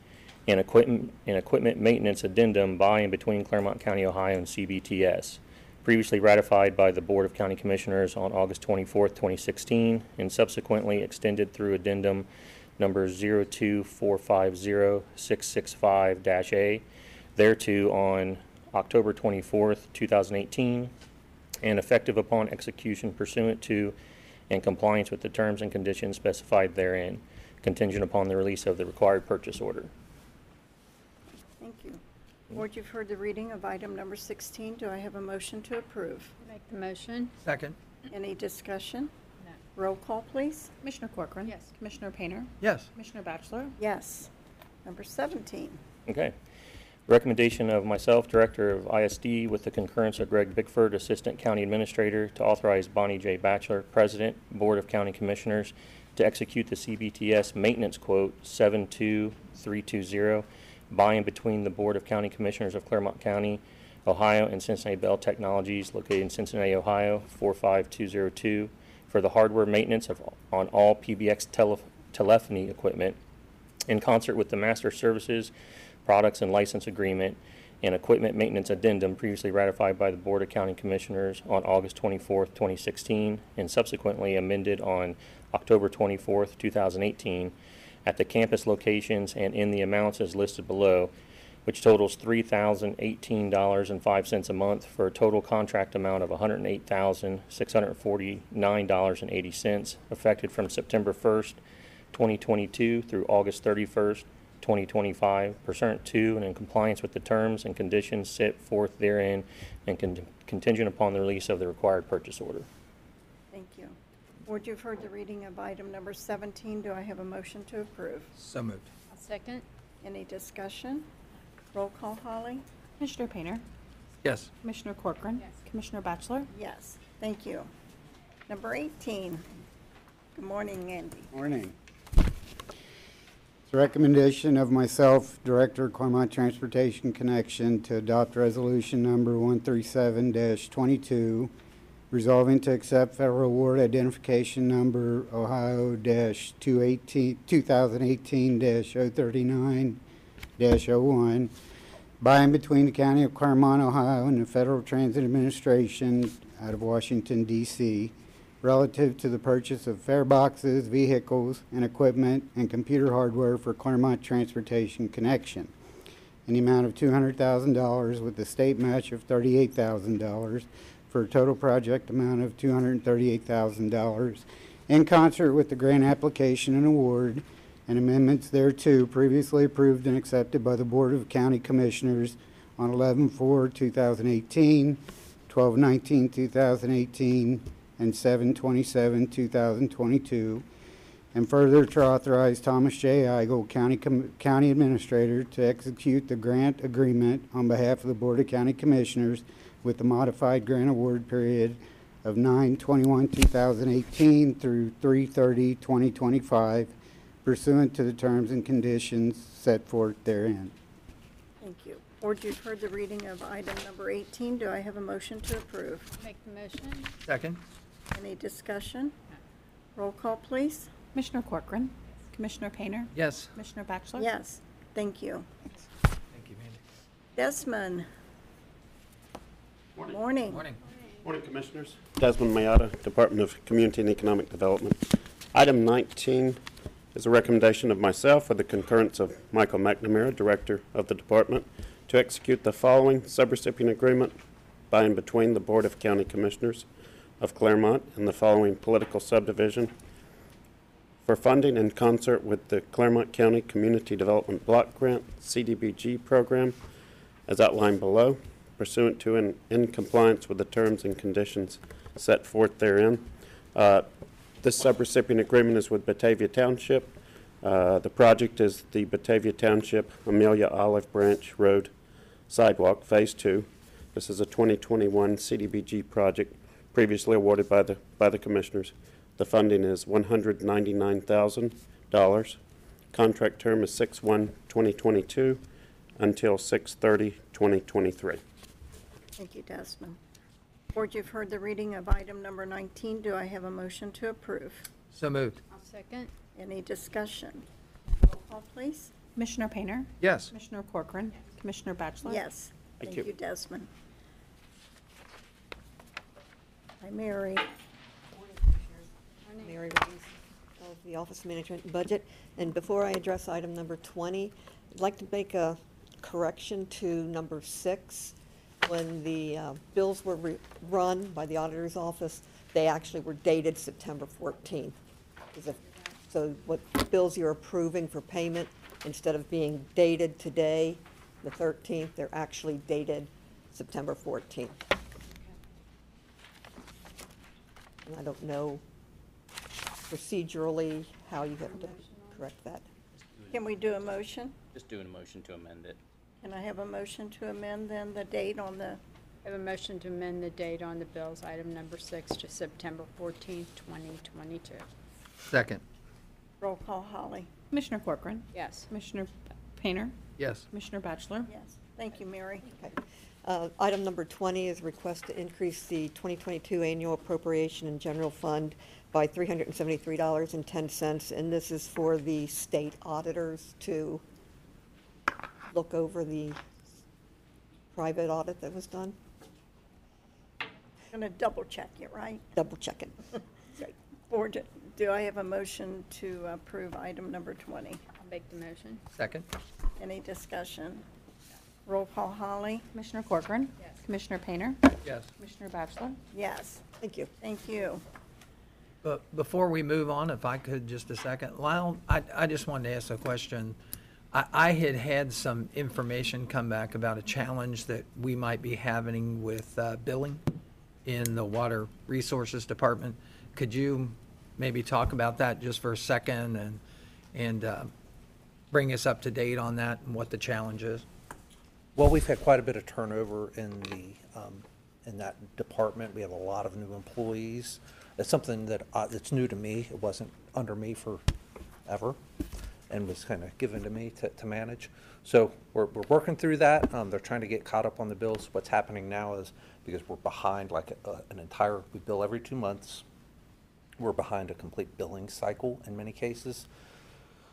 and Equipment, and Equipment Maintenance Addendum by and between Clermont County, Ohio and CBTS previously ratified by the Board of County Commissioners on August 24, 2016, and subsequently extended through addendum number 02450-665-A thereto on October 24, 2018, and effective upon execution pursuant to and compliance with the terms and conditions specified therein, contingent upon the release of the required purchase order. Thank you. Board, you've heard the reading of item number 16. Do I have a motion to approve? Make the motion? Second. Any discussion? No. Roll call, please. Commissioner Corcoran. Yes. Commissioner Painter. Yes. Commissioner Batchelor. Yes. Number 17. Okay. Recommendation of myself, Director of ISD, with the concurrence of Greg Bickford, Assistant County Administrator, to authorize Bonnie J. Batchelor, President, Board of County Commissioners, to execute the CBTS maintenance quote 72320 and between the Board of County Commissioners of Clermont County, Ohio, and Cincinnati Bell Technologies, located in Cincinnati, Ohio, 45202, for the hardware maintenance of, on all PBX tele- telephony equipment in concert with the Master Services Products and License Agreement and Equipment Maintenance Addendum previously ratified by the Board of County Commissioners on August 24, 2016, and subsequently amended on October 24, 2018, at the campus locations and in the amounts as listed below, which totals $3,018.05 a month for a total contract amount of $108,649.80, effective from September 1st, 2022 through August 31st, 2025, pursuant to and in compliance with the terms and conditions set forth therein and con- contingent upon the release of the required purchase order. Thank you. Board, you've heard the reading of item number 17. Do I have a motion to approve? So moved. I'll second. Any discussion? Roll call, Holly? Commissioner Painter. Yes. Commissioner Corcoran. Yes. Commissioner Batchelor. Yes, thank you. Number 18. Good morning, Andy. Morning. It's a recommendation of myself, Director, Clermont Transportation Connection, to adopt resolution number 137-22, resolving to accept federal award identification number Ohio-218 2018-039-01 by and between the County of Clermont, Ohio, and the Federal Transit Administration out of Washington, D.C., relative to the purchase of fare boxes, vehicles, and equipment and computer hardware for Clermont Transportation Connection in the amount of $200,000 with a state match of $38,000 for a total project amount of $238,000 in concert with the grant application and award and amendments thereto previously approved and accepted by the Board of County Commissioners on 11/4/2018, 12/19/2018, and 7/27/2022, and further to authorize Thomas J. Eigel, County Com- County Administrator, to execute the grant agreement on behalf of the Board of County Commissioners with the modified grant award period of 9/21/2018 through 3/30/2025 pursuant to the terms and conditions set forth therein. Thank you. Board, you've heard the reading of item number 18. Do I have a motion to approve? Make the motion? Second. Any discussion? Roll call, please. Commissioner Corcoran. Commissioner Painter. Yes. Commissioner Batchelor. Yes, thank you. Thank you, Mandy. Desmond? Morning. Morning. Morning, Commissioners. Desmond Mayata, Department of Community and Economic Development. Item 19 is a recommendation of myself with the concurrence of Michael McNamara, Director of the Department, to execute the following subrecipient agreement by and between the Board of County Commissioners of Clermont and the following political subdivision for funding in concert with the Clermont County Community Development Block Grant CDBG program as outlined below pursuant to and in compliance with the terms and conditions set forth therein. Uh, This subrecipient agreement is with Batavia Township. Uh, The project is the Batavia Township Amelia Olive Branch Road Sidewalk Phase Two. This is a 2021 CDBG project previously awarded by the, by the Commissioners. The funding is $199,000. Contract term is 6/1/2022 until 6/30/2023. Thank you, Desmond. Board, you've heard the reading of item number 19. Do I have a motion to approve? So moved. I'll second. Any discussion? Roll call, please. Commissioner Painter? Yes. Commissioner Corcoran? Commissioner Batchelor? Yes. Thank Thank you. you, Desmond. Hi, Mary. Mary Reeves of the Office of Management and Budget. And before I address item number 20, I'd like to make a correction to number six. When the uh, bills were re- run by the auditor's office, they actually were dated September 14th. Is it- So what bills you're approving for payment, instead of being dated today, the 13th, they're actually dated September 14th. And I don't know procedurally how you have to correct that. Can we do a motion? Just doing a motion to amend it. Can I have a motion to amend then the date on the, I have a motion to amend the date on the bills, item number six, to September fourteenth, twenty twenty-two. Second. roll call, Holly? Commissioner Corcoran? Yes. Commissioner Painter? Yes. Commissioner Batchelor? Yes. Thank you, Mary. Okay. Uh, Item number 20 is request to increase the 2022 annual appropriation in general fund by $373.10, and this is for the state auditors to look over the private audit that was done. Going to double check it, right? Double check it. Great. Board, do I have a motion to approve item number 20? I'll make the motion. Second. Any discussion? Roll call, Holly? Commissioner Corcoran? Yes. Commissioner Painter? Yes. Commissioner Batchelor? Yes. Thank you. Thank you. But before we move on, if I could just a second, Lyle, I, I just wanted to ask a question. I, I had had some information come back about a challenge that we might be having with uh, billing in the Water Resources Department. Could you maybe talk about that just for a second and, and uh, bring us up to date on that and what the challenge is? Well, we've had quite a bit of turnover in the, um, in that department. We have a lot of new employees. It's something that, uh, that's new to me. It wasn't under me forever and was kind of given to me to, to manage. So we're, we're working through that. Um, they're trying to get caught up on the bills. What's happening now is because we're behind like a, an entire, we bill every two months. We're behind a complete billing cycle in many cases.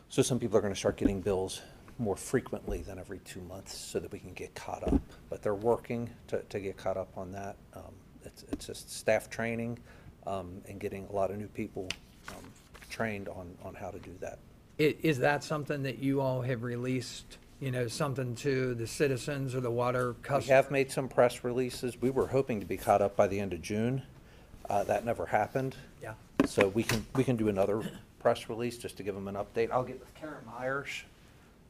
So some people are gonna start getting bills more frequently than every two months so that we can get caught up. But they're working to, to get caught up on that. Um, it's, it's just staff training, um, and getting a lot of new people, um, trained on, on how to do that. I- Is that something that you all have released, you know, something to the citizens or the water We customers? have made some press releases. We were hoping to be caught up by the end of June. Uh, that never happened. Yeah. So we can, we can do another press release just to give them an update. I'll get with Karen Myers,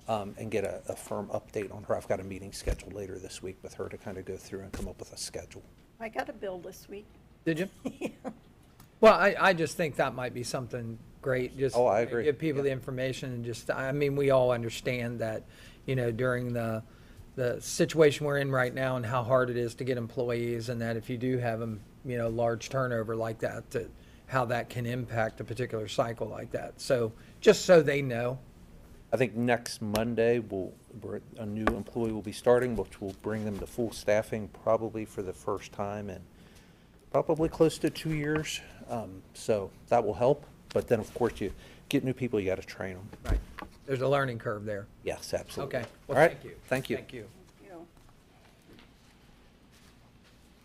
um, and get a, a firm update on her. I've got a meeting scheduled later this week with her to kind of go through and come up with a schedule. I got a bill this week. Did you? Well, I, I just think that might be something great, just. Oh, I agree. Give people the information and just, I mean, we all understand that, you know, during the, the situation we're in right now and how hard it is to get employees and that if you do have them, you know, large turnover like that, that, how that can impact a particular cycle like that. So, just so they know. I think next Monday, we'll, we're- a new employee will be starting, which will bring them to full staffing probably for the first time in probably close to two years. Um, So that will help. But then, of course, you get new people, you got to train them. Right. There's a learning curve there. Yes, absolutely. Okay. Well, All right. thank you. Thank you. Thank you. You.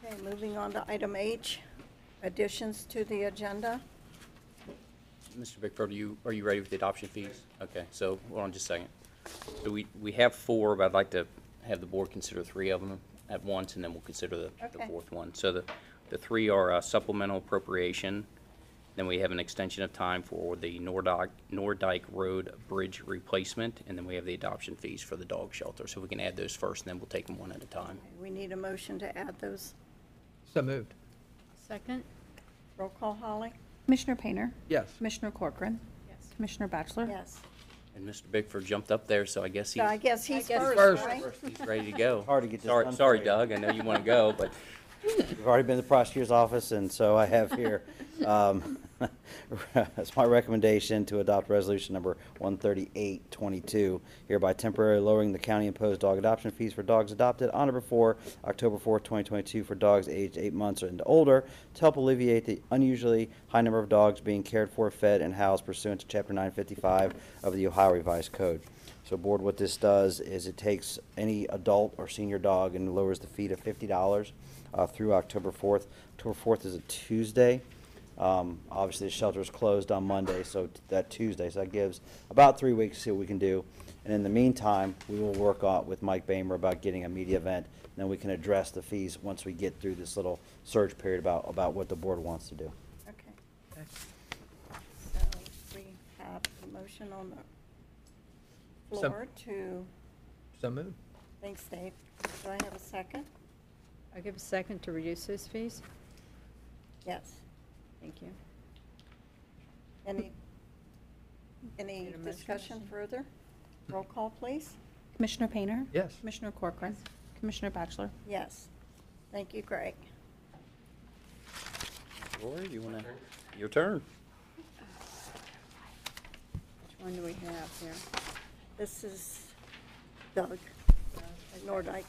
Okay, moving on to item H, additions to the agenda. Mr. Bickford, are you, are you ready with the adoption fees? Okay, so, hold on just a second. So we, we have four, but I'd like to have the board consider three of them at once, and then we'll consider the, the Okay. fourth one. So the, the three are uh, supplemental appropriation, then we have an extension of time for the Nordyke, Nordyke Road Bridge replacement, and then we have the adoption fees for the dog shelter. So we can add those first, and then we'll take them one at a time. We need a motion to add those. So moved. Second? Roll call, Holly? Commissioner Painter? Yes. Commissioner Corcoran? Yes. Commissioner Batchelor? Yes. And Mr. Bickford jumped up there, so I guess he's. So I guess he's guess first, first. right? He's ready to go. Hard to get this Sorry, done sorry, you. Doug, I know you want to go, but We've already been to the prosecutor's office, and so I have here, um, it's my recommendation to adopt resolution number one thirty-eight twenty-two, hereby temporarily lowering the county-imposed dog adoption fees for dogs adopted on or before October fourth, twenty twenty-two for dogs aged eight months and older to help alleviate the unusually high number of dogs being cared for, fed, and housed pursuant to chapter nine fifty-five of the Ohio Revised Code. So board, what this does is it takes any adult or senior dog and lowers the fee to fifty dollars uh, through October fourth. October fourth is a Tuesday. Um, obviously, the shelter is closed on Monday, so t- that Tuesday, so that gives about three weeks to see what we can do. And in the meantime, we will work on, with Mike Bamer about getting a media event, and then we can address the fees once we get through this little surge period about, about what the board wants to do. Okay. So we have a motion on the So- floor to, So moved. thanks, Dave. Do I have a second? I'll give a second to reduce those fees. Yes. Thank you. Any, any motion? discussion further? Roll call, please. Commissioner Painter? Yes. Commissioner Corcoran? Commissioner Batchelor? Yes. Thank you, Greg. Lori, you want to, your turn. Which one do we have here? This is Doug at Nordyke.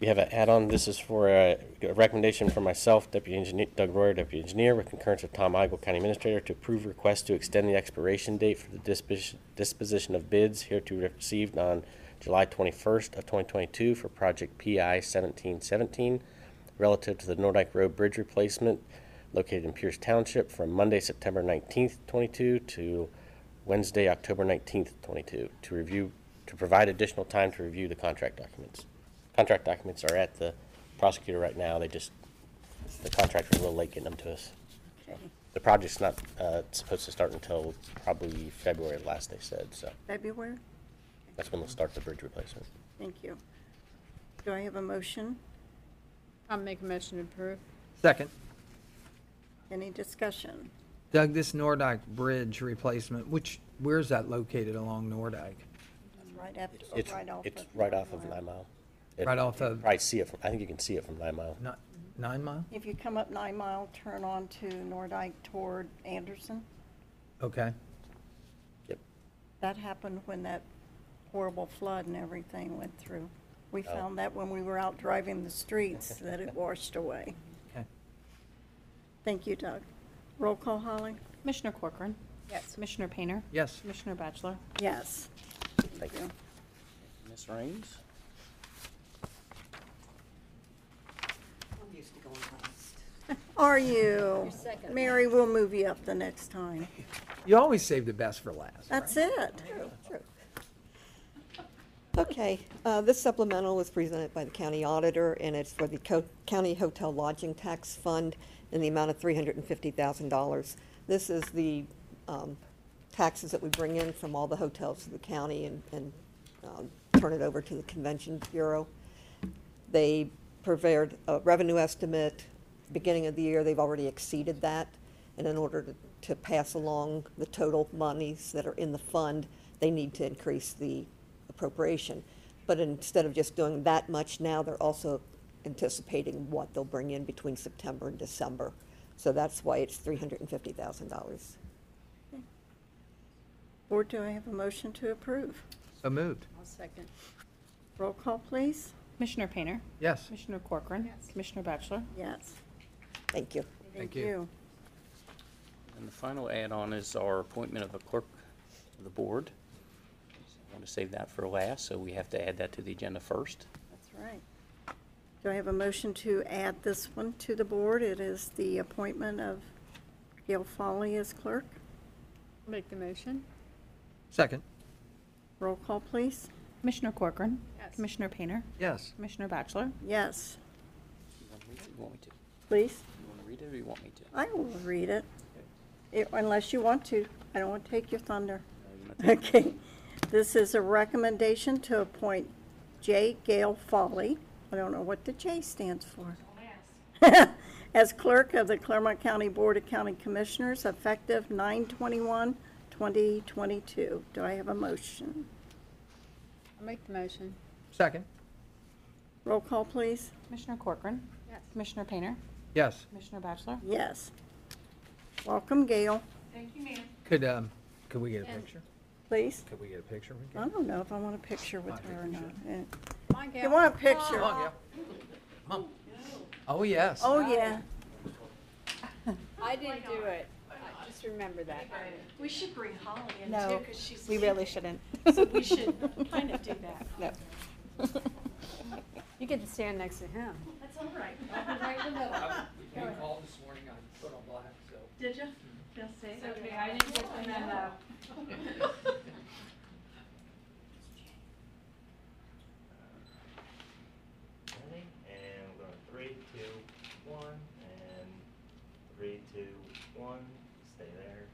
We have an add-on. This is for a a recommendation from myself, Deputy Engineer, Doug Royer, Deputy Engineer, with concurrence of Tom Eigel, County Administrator, to approve request to extend the expiration date for the disposition, disposition of bids hereto received on July twenty-first of twenty twenty-two for project PI seventeen seventeen relative to the Nordyke Road Bridge replacement located in Pierce Township from Monday, September nineteenth, twenty-two to Wednesday, October nineteenth, twenty-two, to review, to provide additional time to review the contract documents. Contract documents are at the prosecutor right now, they just, the contractor's a little late getting them to us. Okay. The project's not, uh, supposed to start until probably February last, they said, so February? that's when they'll start the bridge replacement. Thank you. Do I have a motion? I'll make a motion to approve. Second. Any discussion? Doug, this Nordyke Bridge replacement, which, where's that located along Nordyke? Right after, It's, right off. it's of right off of Mile. Nine Mile. It- Right off you of- can Probably see it from, I think you can see it from Nine Mile. Not, Nine Mile? If you come up Nine Mile, turn on to Nordyke toward Anderson. Okay. Yep. That happened when that horrible flood and everything went through. We Oh. found that when we were out driving the streets, that it washed away. Okay. Thank you, Doug. Roll call, Holly? Commissioner Corcoran? Yes. Commissioner Painter? Yes. Commissioner Batchelor? Yes. Thank you. Ms. Raines? I'm used to going last. Are you? Mary, we'll move you up the next time. You always save the best for last. That's it. Okay, uh, this supplemental was presented by the county auditor, and it's for the Co- County Hotel Lodging Tax Fund in the amount of three hundred and fifty thousand dollars. This is the um, taxes that we bring in from all the hotels of the county and, and um, turn it over to the Convention Bureau. They prepared a revenue estimate, beginning of the year, they've already exceeded that. And in order to, to pass along the total monies that are in the fund, they need to increase the appropriation. But instead of just doing that much now, they're also anticipating what they'll bring in between September and December. So that's why it's three hundred and fifty thousand dollars. Board, do I have a motion to approve? So moved. I'll second. Roll call, please. Commissioner Painter? Yes. Commissioner Corcoran? Yes. Commissioner Batchelor? Yes. Thank you. Thank Thank you. you. And the final add-on is our appointment of a clerk of the board. I want to save that for last, so we have to add that to the agenda first. That's right. Do I have a motion to add this one to the board? It is the appointment of Gail Foley as clerk. Make the motion? Second. Roll call, please. Commissioner Corcoran. Yes. Commissioner Painter. Yes. Commissioner Batchelor. Yes, You want me to- you want me to? please. You read it or you want me to? I will read it, It- unless you want to. I don't want to take your thunder. No, you're not taking- Okay. This is a recommendation to appoint J. Gale Foley, I don't know what the J stands for, as clerk of the Clermont County Board of County Commissioners effective 9/21/2022. Do I have a motion? I'll make the motion. Second. Roll call, please. Commissioner Corcoran. Yes. Commissioner Painter. Yes. Commissioner Batchelor. Yes. Welcome, Gail, Thank you, ma'am. Could, um, could we get a And- picture? please. Could we get a picture? with I you? don't know if I want a picture with I think her or not. should. Yeah. Come on, Gail. You want a picture? Come on, Gail. Come on. Oh, yes. Oh, yeah. I didn't do it. I- Just remember that. We should bring Holly in No, too, because she's. we really shouldn't. So we should kind of do that. No. You get to stand next to him. That's all right. I'll be Right in the middle. Being called this morning, I put on black, so. Did you? Just say So, I didn't get the memo. Ready? And we're going three, two, one, and three, two, one. Stay there.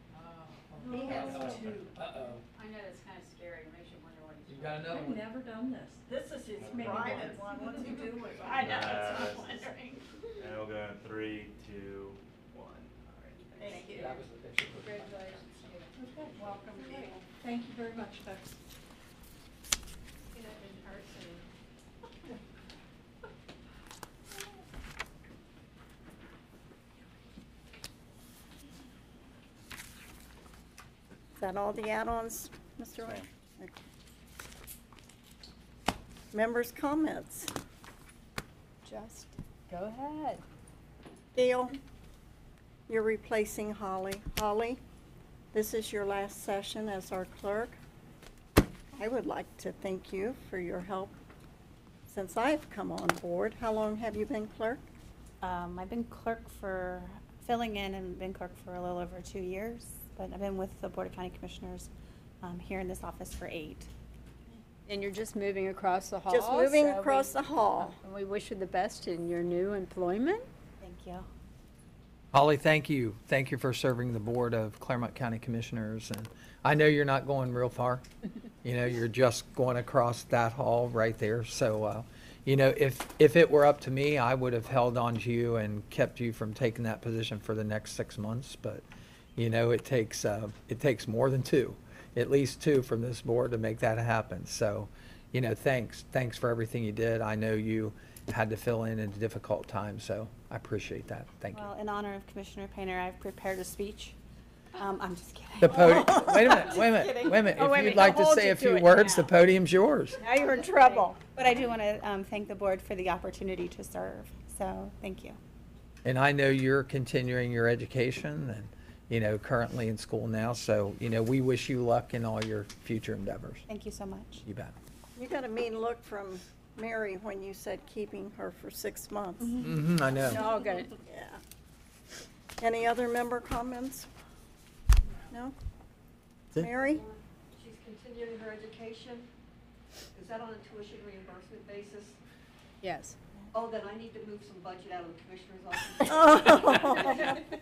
He has two. Uh-oh. I know that's kind of scary, makes you wonder what he's. You got another I've one. never done this. This is his Maybe private once. one. What's he do it? I know, that's what I'm wondering. And we'll go in three, two, one. All right. Thank you. That was the picture. Congratulations. Okay, welcome, Gail. Thank you very much, folks. See that in person. Is that all the add-ons, Mr. Ray? Okay. Members' comments. Just go ahead. Gail, you're replacing Holly. Holly, this is your last session as our clerk. I would like to thank you for your help since I've come on board. How long have you been clerk? Um, I've been clerk for, filling in and been clerk for a little over two years, but I've been with the Board of County Commissioners, um, here in this office for eight. And you're just moving across the hall? Just moving so we- across the hall. And we wish you the best in your new employment. Thank you. Holly, thank you. Thank you for serving the Board of Clermont County Commissioners. And I know you're not going real far. You know, you're just going across that hall right there. So, uh, you know, if, if it were up to me, I would have held on to you and kept you from taking that position for the next six months. But, you know, it takes, uh, it takes more than two, at least two from this board to make that happen. So, you know, thanks. Thanks for everything you did. I know you had to fill in at a difficult time, so I appreciate that. Thank you. Well, in honor of Commissioner Painter, I've prepared a speech. Um, I'm just kidding. The podium, wait a minute, wait a minute, wait a minute. Oh, wait a If minute, you'd like I'll to hold say you a to few it words, the now. podium's yours. Now you're in trouble. But I do want to um, thank the board for the opportunity to serve, so thank you. And I know you're continuing your education and, you know, currently in school now, so, you know, we wish you luck in all your future endeavors. Thank you so much. You bet. You got a mean look from Mary when you said keeping her for six months. Mm-hmm, I know. All good. Yeah. Any other member comments? No? Mary? She's continuing her education. Is that on a tuition reimbursement basis? Yes. Oh, then I need to move some budget out of the commissioner's office.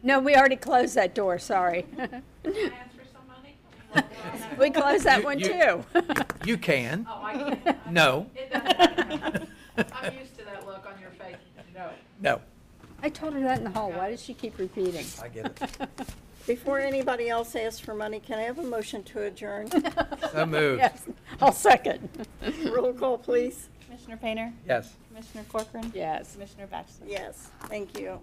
No, we already closed that door, sorry. Can I ask for some money? We closed that one you- too. You can. Oh, I can't. No. It doesn't matter. I'm used to that look on your face. No. No, I told her that in the hall. Why does she keep repeating? I get it. Before anybody else asks for money, can I have a motion to adjourn? So moved. Yes, I'll second. Roll call, please. Commissioner Painter? Yes. Commissioner Corcoran? Yes. Commissioner Batchelor? Yes, thank you.